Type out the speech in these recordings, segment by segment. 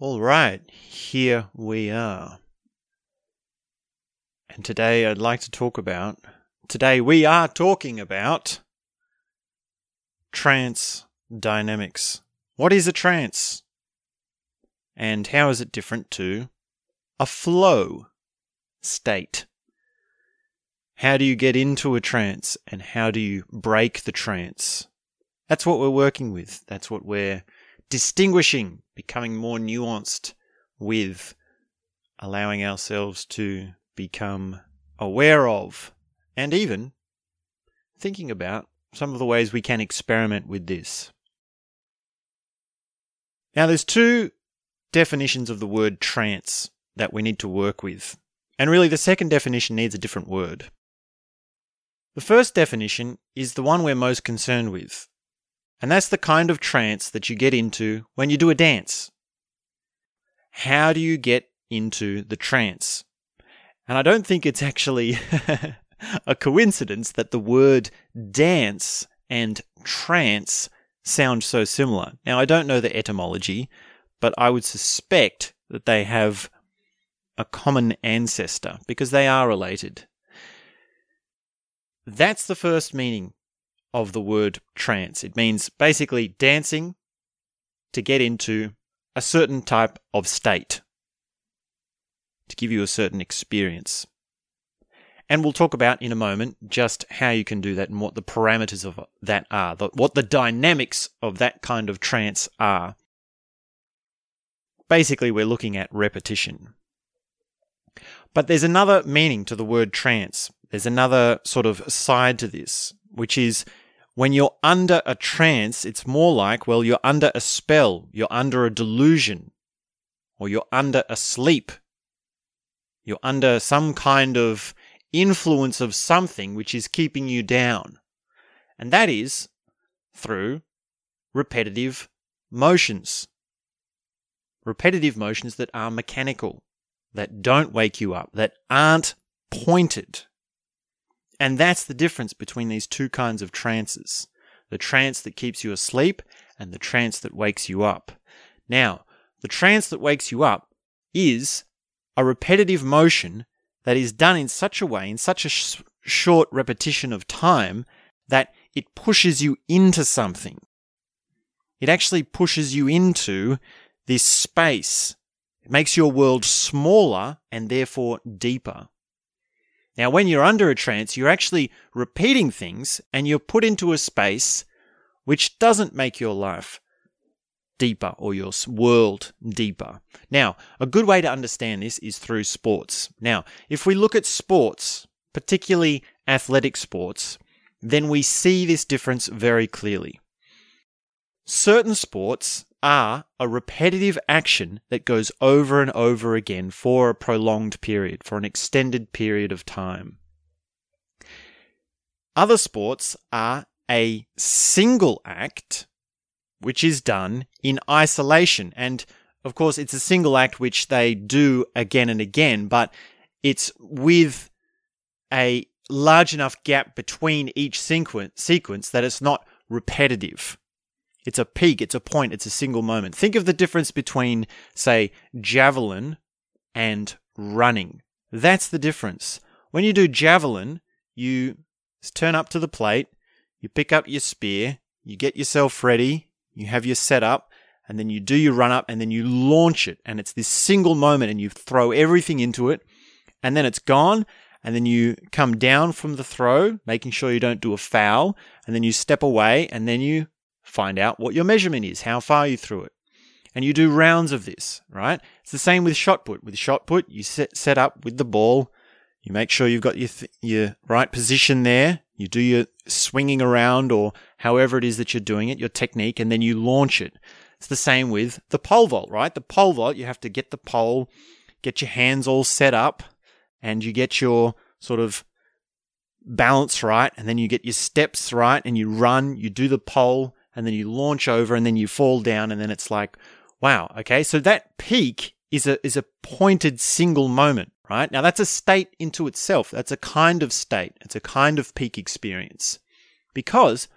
All right, here we are. And today I'd like to talk about, today we are talking about trance dynamics. What is a trance? And how is it different to a flow state? How do you get into a trance and how do you break the trance? That's what we're working with. That's what we're distinguishing, becoming more nuanced with allowing ourselves to become aware of and even thinking about some of the ways we can experiment with this. Now, there's two definitions of the word trance that we need to work with. And really, the second definition needs a different word. The first definition is the one we're most concerned with, and that's the kind of trance that you get into when you do a dance. How do you get into the trance? And I don't think it's actually a coincidence that the word dance and trance sound so similar. Now, I don't know the etymology, but I would suspect that they have a common ancestor because they are related. That's the first meaning of the word trance. It means basically dancing to get into a certain type of state, to give you a certain experience. And we'll talk about in a moment just how you can do that and what the parameters of that are, what the dynamics of that kind of trance are. Basically, we're looking at repetition. But there's another meaning to the word trance. There's another sort of side to this, which is when you're under a trance, it's more like, well, you're under a spell, you're under a delusion, or you're under a sleep. You're under some kind of influence of something which is keeping you down. And that is through repetitive motions. Repetitive motions that are mechanical, that don't wake you up, that aren't pointed. And that's the difference between these two kinds of trances the trance that keeps you asleep and the trance that wakes you up. Now, the trance that wakes you up is a repetitive motion that is done in such a way, in such a sh- short repetition of time, that it pushes you into something. It actually pushes you into this space. It makes your world smaller and therefore deeper. Now, when you're under a trance, you're actually repeating things and you're put into a space which doesn't make your life deeper or your world deeper. Now, a good way to understand this is through sports. Now, if we look at sports, particularly athletic sports, then we see this difference very clearly. Certain sports are a repetitive action that goes over and over again for a prolonged period, for an extended period of time. Other sports are a single act which is done in isolation. And of course, it's a single act which they do again and again, but it's with a large enough gap between each sequence, that it's not repetitive. It's a peak, it's a point, it's a single moment. Think of the difference between, say, javelin and running. That's the difference. When you do javelin, you turn up to the plate, you pick up your spear, you get yourself ready, you have your setup, and then you do your run up and then you launch it. And it's this single moment and you throw everything into it, and then it's gone. And then you come down from the throw, making sure you don't do a foul, and then you step away and then you find out what your measurement is, how far you threw it. And you do rounds of this, right? It's the same with shot put. With shot put, you set, set up with the ball. You make sure you've got your, th- your right position there. You do your swinging around or however it is that you're doing it, your technique, and then you launch it. It's the same with the pole vault, right? The pole vault, you have to get the pole, get your hands all set up, and you get your sort of balance right, and then you get your steps right, and you run, you do the pole, and then you launch over and then you fall down and then it's like, wow, okay, so that peak is a is a pointed single moment, right? Now that's a state into itself. That's a kind of state. It's a kind of peak experience. Because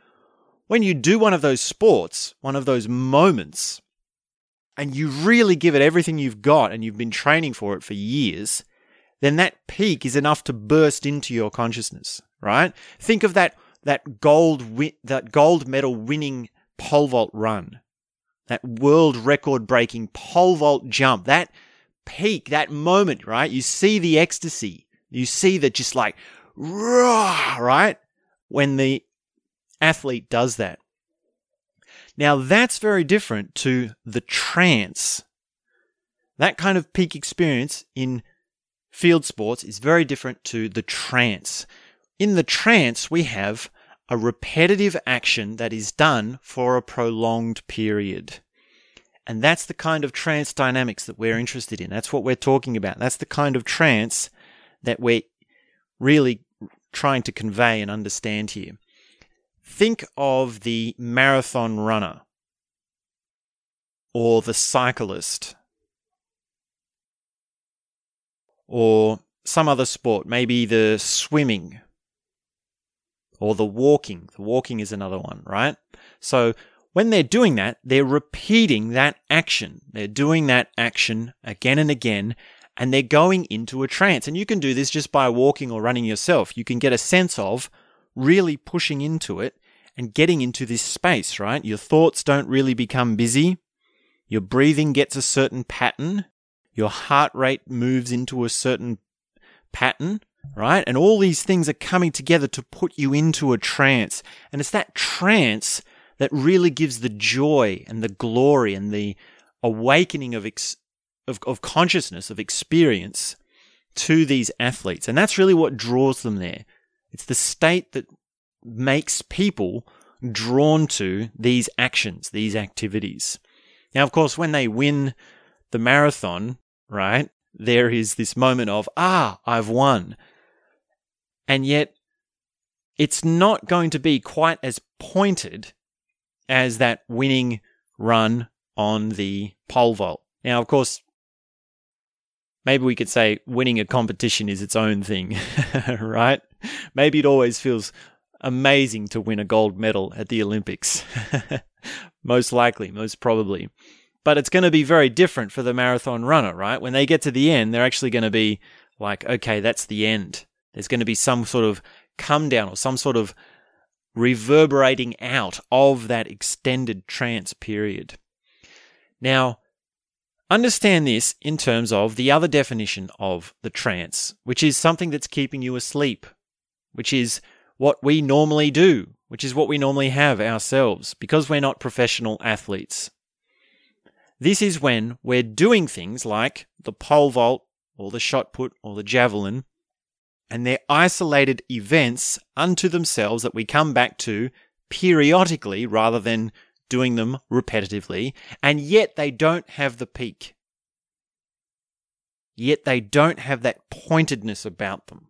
when you do one of those sports, one of those moments, and you really give it everything you've got and you've been training for it for years, then that peak is enough to burst into your consciousness, right? Think of that that gold wi- that gold medal winning pole vault run. That world record breaking pole vault jump. That peak, that moment, right? You see the ecstasy. You see that just like rah, right? When the athlete does that. Now that's very different to the trance. That kind of peak experience in field sports is very different to the trance. In the trance, we have a repetitive action that is done for a prolonged period. And that's the kind of trance dynamics that we're interested in. That's what we're talking about. That's the kind of trance that we're really trying to convey and understand here. Think of the marathon runner or the cyclist or some other sport, maybe the swimming or the walking. The walking is another one, right? So when they're doing that, they're repeating that action. They're doing that action again and again, and they're going into a trance. And you can do this just by walking or running yourself. You can get a sense of really pushing into it and getting into this space, right? Your thoughts don't really become busy. Your breathing gets a certain pattern. Your heart rate moves into a certain pattern, right? And all these things are coming together to put you into a trance. And it's that trance that really gives the joy and the glory and the awakening of, ex- of, of consciousness, of experience to these athletes. And that's really what draws them there. It's the state that makes people drawn to these actions, these activities. Now, of course, when they win the marathon, right, there is this moment of, ah, I've won. And yet, it's not going to be quite as pointed as that winning run on the pole vault. Now, of course, maybe we could say winning a competition is its own thing, right? Maybe it always feels amazing to win a gold medal at the Olympics. most likely, most probably. But it's going to be very different for the marathon runner, right? When they get to the end, they're actually going to be like, okay, that's the end. There's going to be some sort of come down or some sort of reverberating out of that extended trance period. Now, understand this in terms of the other definition of the trance, which is something that's keeping you asleep, which is what we normally do, which is what we normally have ourselves, because we're not professional athletes. This is when we're doing things like the pole vault or the shot put or the javelin, and they're isolated events unto themselves that we come back to periodically rather than doing them repetitively, and yet they don't have the peak. Yet they don't have that pointedness about them.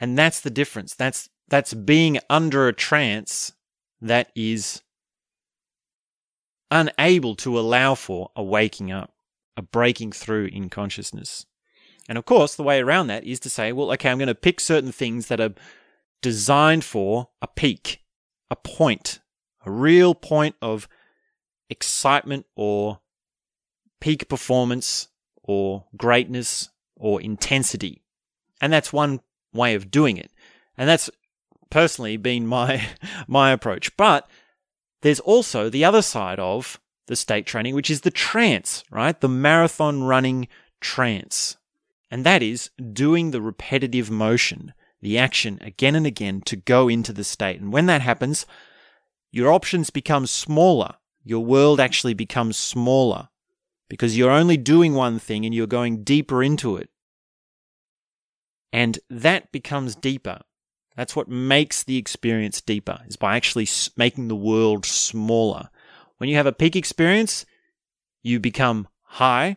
And that's the difference. That's that's being under a trance that is unable to allow for a waking up, a breaking through in consciousness. And of course, the way around that is to say, well, okay, I'm going to pick certain things that are designed for a peak, a point, a real point of excitement or peak performance or greatness or intensity. And that's one way of doing it. And that's personally been my my approach. But there's also the other side of the state training, which is the trance, right? The marathon running trance. And that is doing the repetitive motion, the action again and again to go into the state. And when that happens, your options become smaller. Your world actually becomes smaller because you're only doing one thing and you're going deeper into it. And that becomes deeper. That's what makes the experience deeper, is by actually making the world smaller. When you have a peak experience, you become high.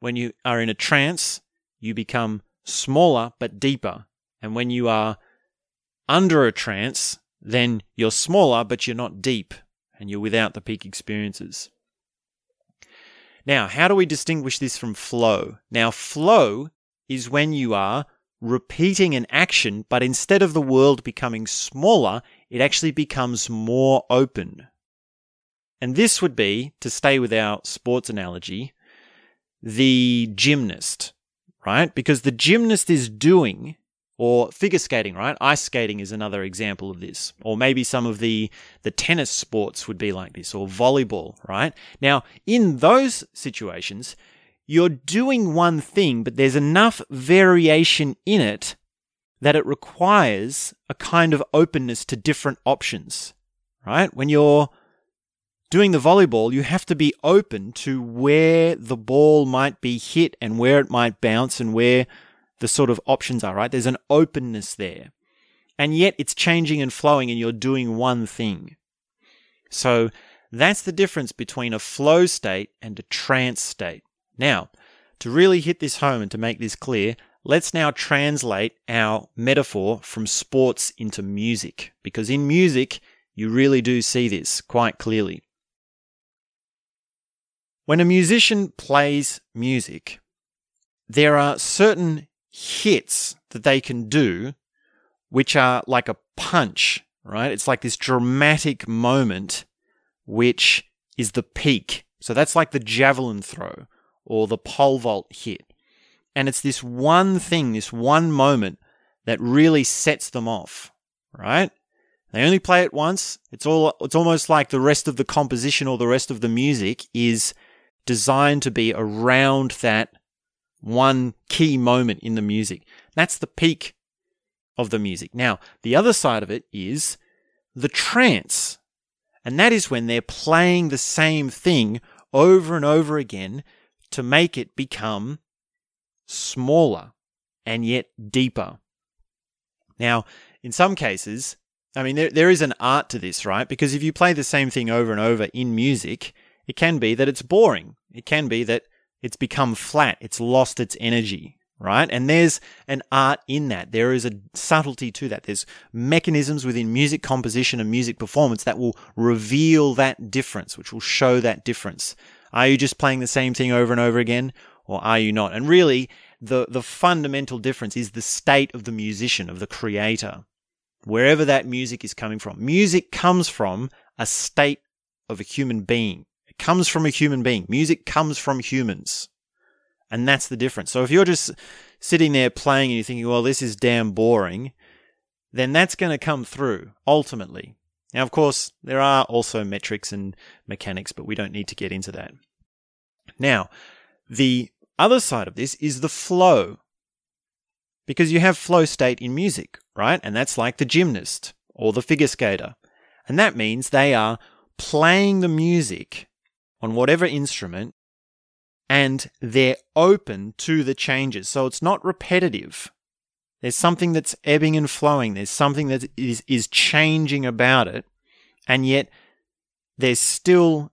When you are in a trance, you become smaller but deeper. And when you are under a trance, then you're smaller but you're not deep and you're without the peak experiences. Now, how do we distinguish this from flow? Now, flow is when you are repeating an action, but instead of the world becoming smaller, it actually becomes more open. And this would be, to stay with our sports analogy, the gymnast, right? Because the gymnast is doing, or figure skating, right? Ice skating is another example of this. Or maybe some of the, the tennis sports would be like this, or volleyball, right? Now, in those situations, you're doing one thing, but there's enough variation in it that it requires a kind of openness to different options, right? When you're doing the volleyball, you have to be open to where the ball might be hit and where it might bounce and where the sort of options are, right? There's an openness there. And yet it's changing and flowing and you're doing one thing. So that's the difference between a flow state and a trance state. Now, to really hit this home and to make this clear, let's now translate our metaphor from sports into music, because in music, you really do see this quite clearly. When a musician plays music, there are certain hits that they can do which are like a punch, right? It's like this dramatic moment which is the peak. So that's like the javelin throw or the pole vault hit. And it's this one thing, this one moment that really sets them off, right? They only play it once. It's all it's almost like the rest of the composition or the rest of the music is designed to be around that one key moment in the music. That's the peak of the music. Now, the other side of it is the trance. And that is when they're playing the same thing over and over again to make it become smaller and yet deeper. Now, in some cases, I mean, there, there is an art to this, right? Because if you play the same thing over and over in music, it can be that it's boring. It can be that it's become flat. It's lost its energy, right? And there's an art in that. There is a subtlety to that. There's mechanisms within music composition and music performance that will reveal that difference, which will show that difference. Are you just playing the same thing over and over again? Or are you not? And really, the, the fundamental difference is the state of the musician, of the creator, wherever that music is coming from. Music comes from a state of a human being. Comes from a human being. Music comes from humans. And that's the difference. So if you're just sitting there playing and you're thinking, well, this is damn boring, then that's going to come through ultimately. Now, of course, there are also metrics and mechanics, but we don't need to get into that. Now, the other side of this is the flow. Because you have flow state in music, right? And that's like the gymnast or the figure skater. And that means they are playing the music on whatever instrument and they're open to the changes. So it's not repetitive. There's something that's ebbing and flowing. There's something that is, is changing about it. And yet there's still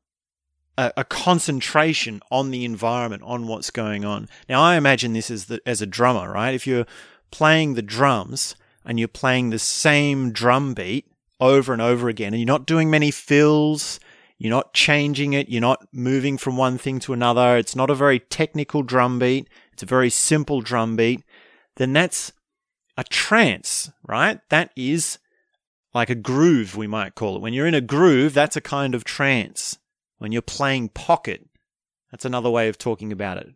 a, a, concentration on the environment, on what's going on. Now, I imagine this as the, as a drummer, right? If you're playing the drums and you're playing the same drum beat over and over again, and you're not doing many fills, you're not changing it, you're not moving from one thing to another. It's not a very technical drum beat. It's a very simple drum beat. Then that's a trance, right? That is like a groove, we might call it. When you're in a groove, that's a kind of trance. When you're playing pocket, that's another way of talking about it.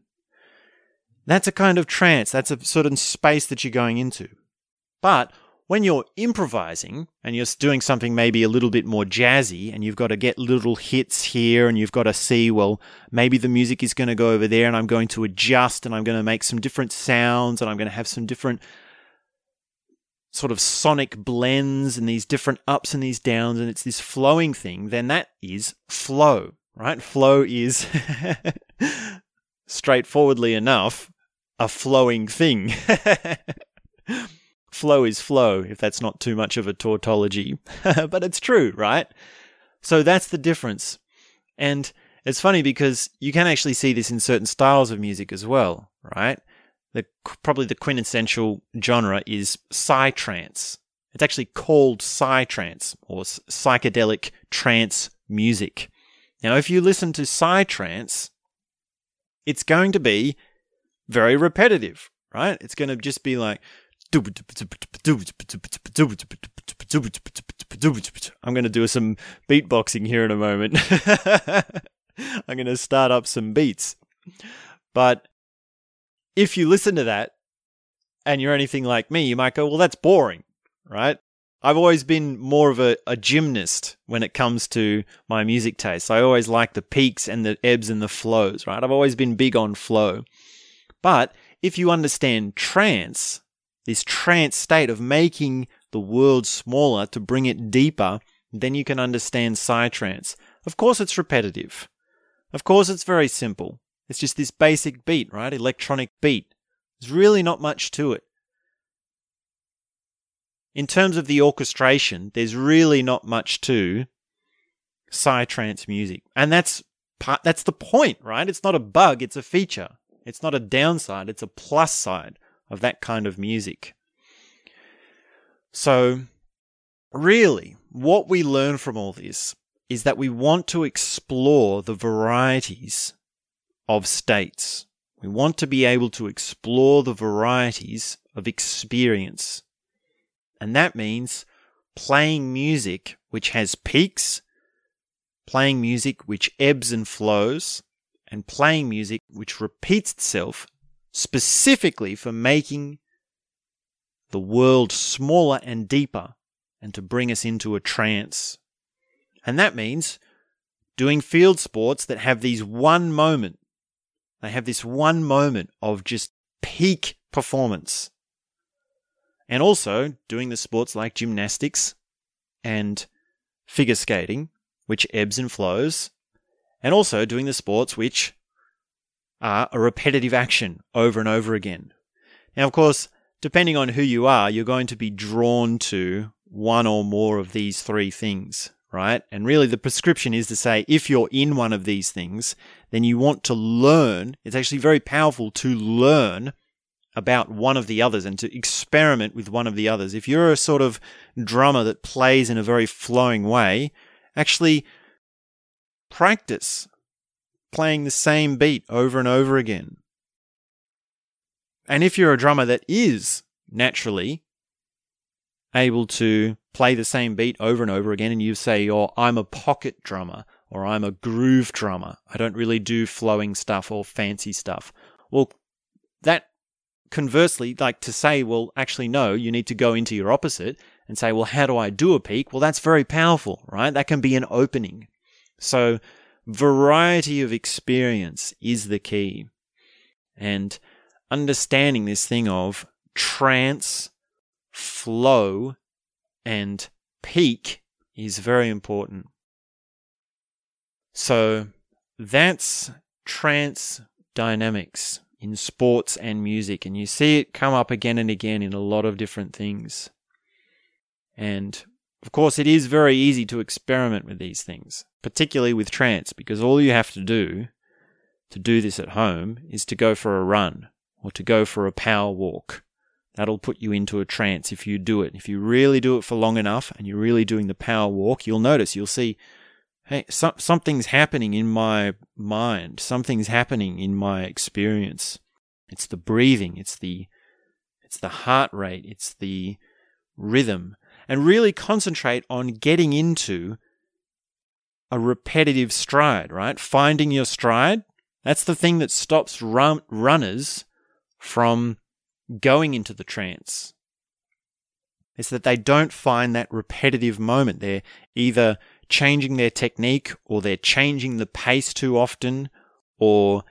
That's a kind of trance. That's a of space that you're going into. But when you're improvising and you're doing something maybe a little bit more jazzy and you've got to get little hits here and you've got to see, well, maybe the music is going to go over there and I'm going to adjust and I'm going to make some different sounds and I'm going to have some different sort of sonic blends and these different ups and these downs and it's this flowing thing, then that is flow, right? Flow is straightforwardly enough a flowing thing. flow is flow, if that's not too much of a tautology. but it's true, right? So that's the difference. And it's funny because you can actually see this in certain styles of music as well, right? the probably the quintessential genre is psytrance. It's actually called psytrance or psychedelic trance music. Now, if you listen to psytrance, it's going to be very repetitive, right? It's going to just be like I'm going to do some beatboxing here in a moment. I'm going to start up some beats. But if you listen to that and you're anything like me, you might go, well, that's boring, right? I've always been more of a, a gymnast when it comes to my music taste. I always like the peaks and the ebbs and the flows, right? I've always been big on flow. But if you understand trance, this trance state of making the world smaller to bring it deeper, then you can understand psytrance. Of course, it's repetitive. Of course, it's very simple. It's just this basic beat, right? Electronic beat. There's really not much to it. In terms of the orchestration, there's really not much to psytrance music. And that's part, that's the point, right? It's not a bug, it's a feature. It's not a downside, it's a plus side of that kind of music. So, really, what we learn from all this is that we want to explore the varieties of states. We want to be able to explore the varieties of experience. And that means playing music which has peaks, playing music which ebbs and flows, and playing music which repeats itself specifically for making the world smaller and deeper and to bring us into a trance. And that means doing field sports that have these one moment. They have this one moment of just peak performance. And also doing the sports like gymnastics and figure skating, which ebbs and flows. And also doing the sports which are a repetitive action over and over again. Now, of course, depending on who you are, you're going to be drawn to one or more of these three things, right? And really, the prescription is to say if you're in one of these things, then you want to learn. It's actually very powerful to learn about one of the others and to experiment with one of the others. If you're a sort of drummer that plays in a very flowing way, actually practice playing the same beat over and over again. And if you're a drummer that is naturally able to play the same beat over and over again, and you say, "Oh, I'm a pocket drummer," or "I'm a groove drummer," I don't really do flowing stuff or fancy stuff. Well, that conversely, like to say, well, actually, no, you need to go into your opposite and say, well, how do I do a peak? Well, that's very powerful, right? That can be an opening. So, variety of experience is the key. And understanding this thing of trance, flow, and peak is very important. So that's trance dynamics in sports and music, and you see it come up again and again in a lot of different things. And of course, it is very easy to experiment with these things, particularly with trance, because all you have to do to do this at home is to go for a run or to go for a power walk. That'll put you into a trance if you do it. If you really do it for long enough and you're really doing the power walk, you'll notice, you'll see, hey, so- something's happening in my mind. Something's happening in my experience. It's the breathing. It's the, it's the heart rate. It's the rhythm and really concentrate on getting into a repetitive stride, right? Finding your stride. That's the thing that stops run- runners from going into the trance. It's that they don't find that repetitive moment. They're either changing their technique or they're changing the pace too often or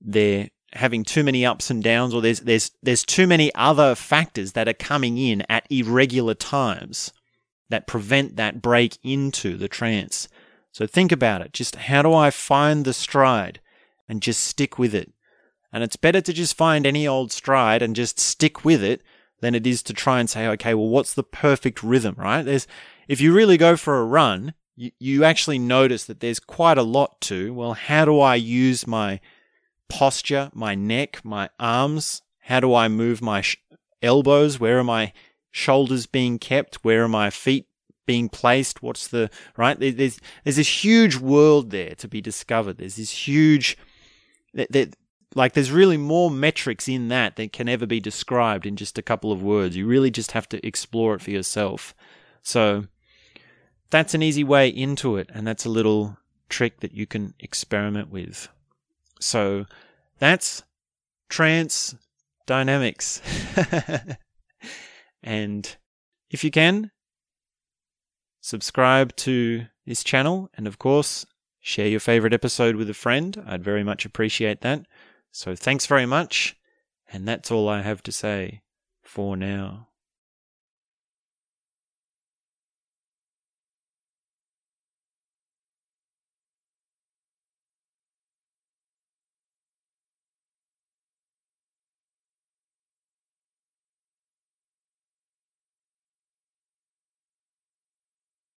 they're having too many ups and downs or there's there's there's too many other factors that are coming in at irregular times that prevent that break into the trance. So think about it. Just how do I find the stride and just stick with it? And it's better to just find any old stride and just stick with it than it is to try and say, okay, well, what's the perfect rhythm, right? There's, if you really go for a run, you, you actually notice that there's quite a lot to, well, how do I use my posture, my neck, my arms? How do I move my sh- elbows? Where are my shoulders being kept? Where are my feet being placed? What's the right? There's there's this huge world there to be discovered. There's this huge. There, like there's really more metrics in that than can ever be described in just a couple of words. You really just have to explore it for yourself. So that's an easy way into it, and that's a little trick that you can experiment with. So that's trance dynamics. and if you can, subscribe to this channel, and of course, share your favorite episode with a friend. I'd very much appreciate that. So thanks very much, and that's all I have to say for now.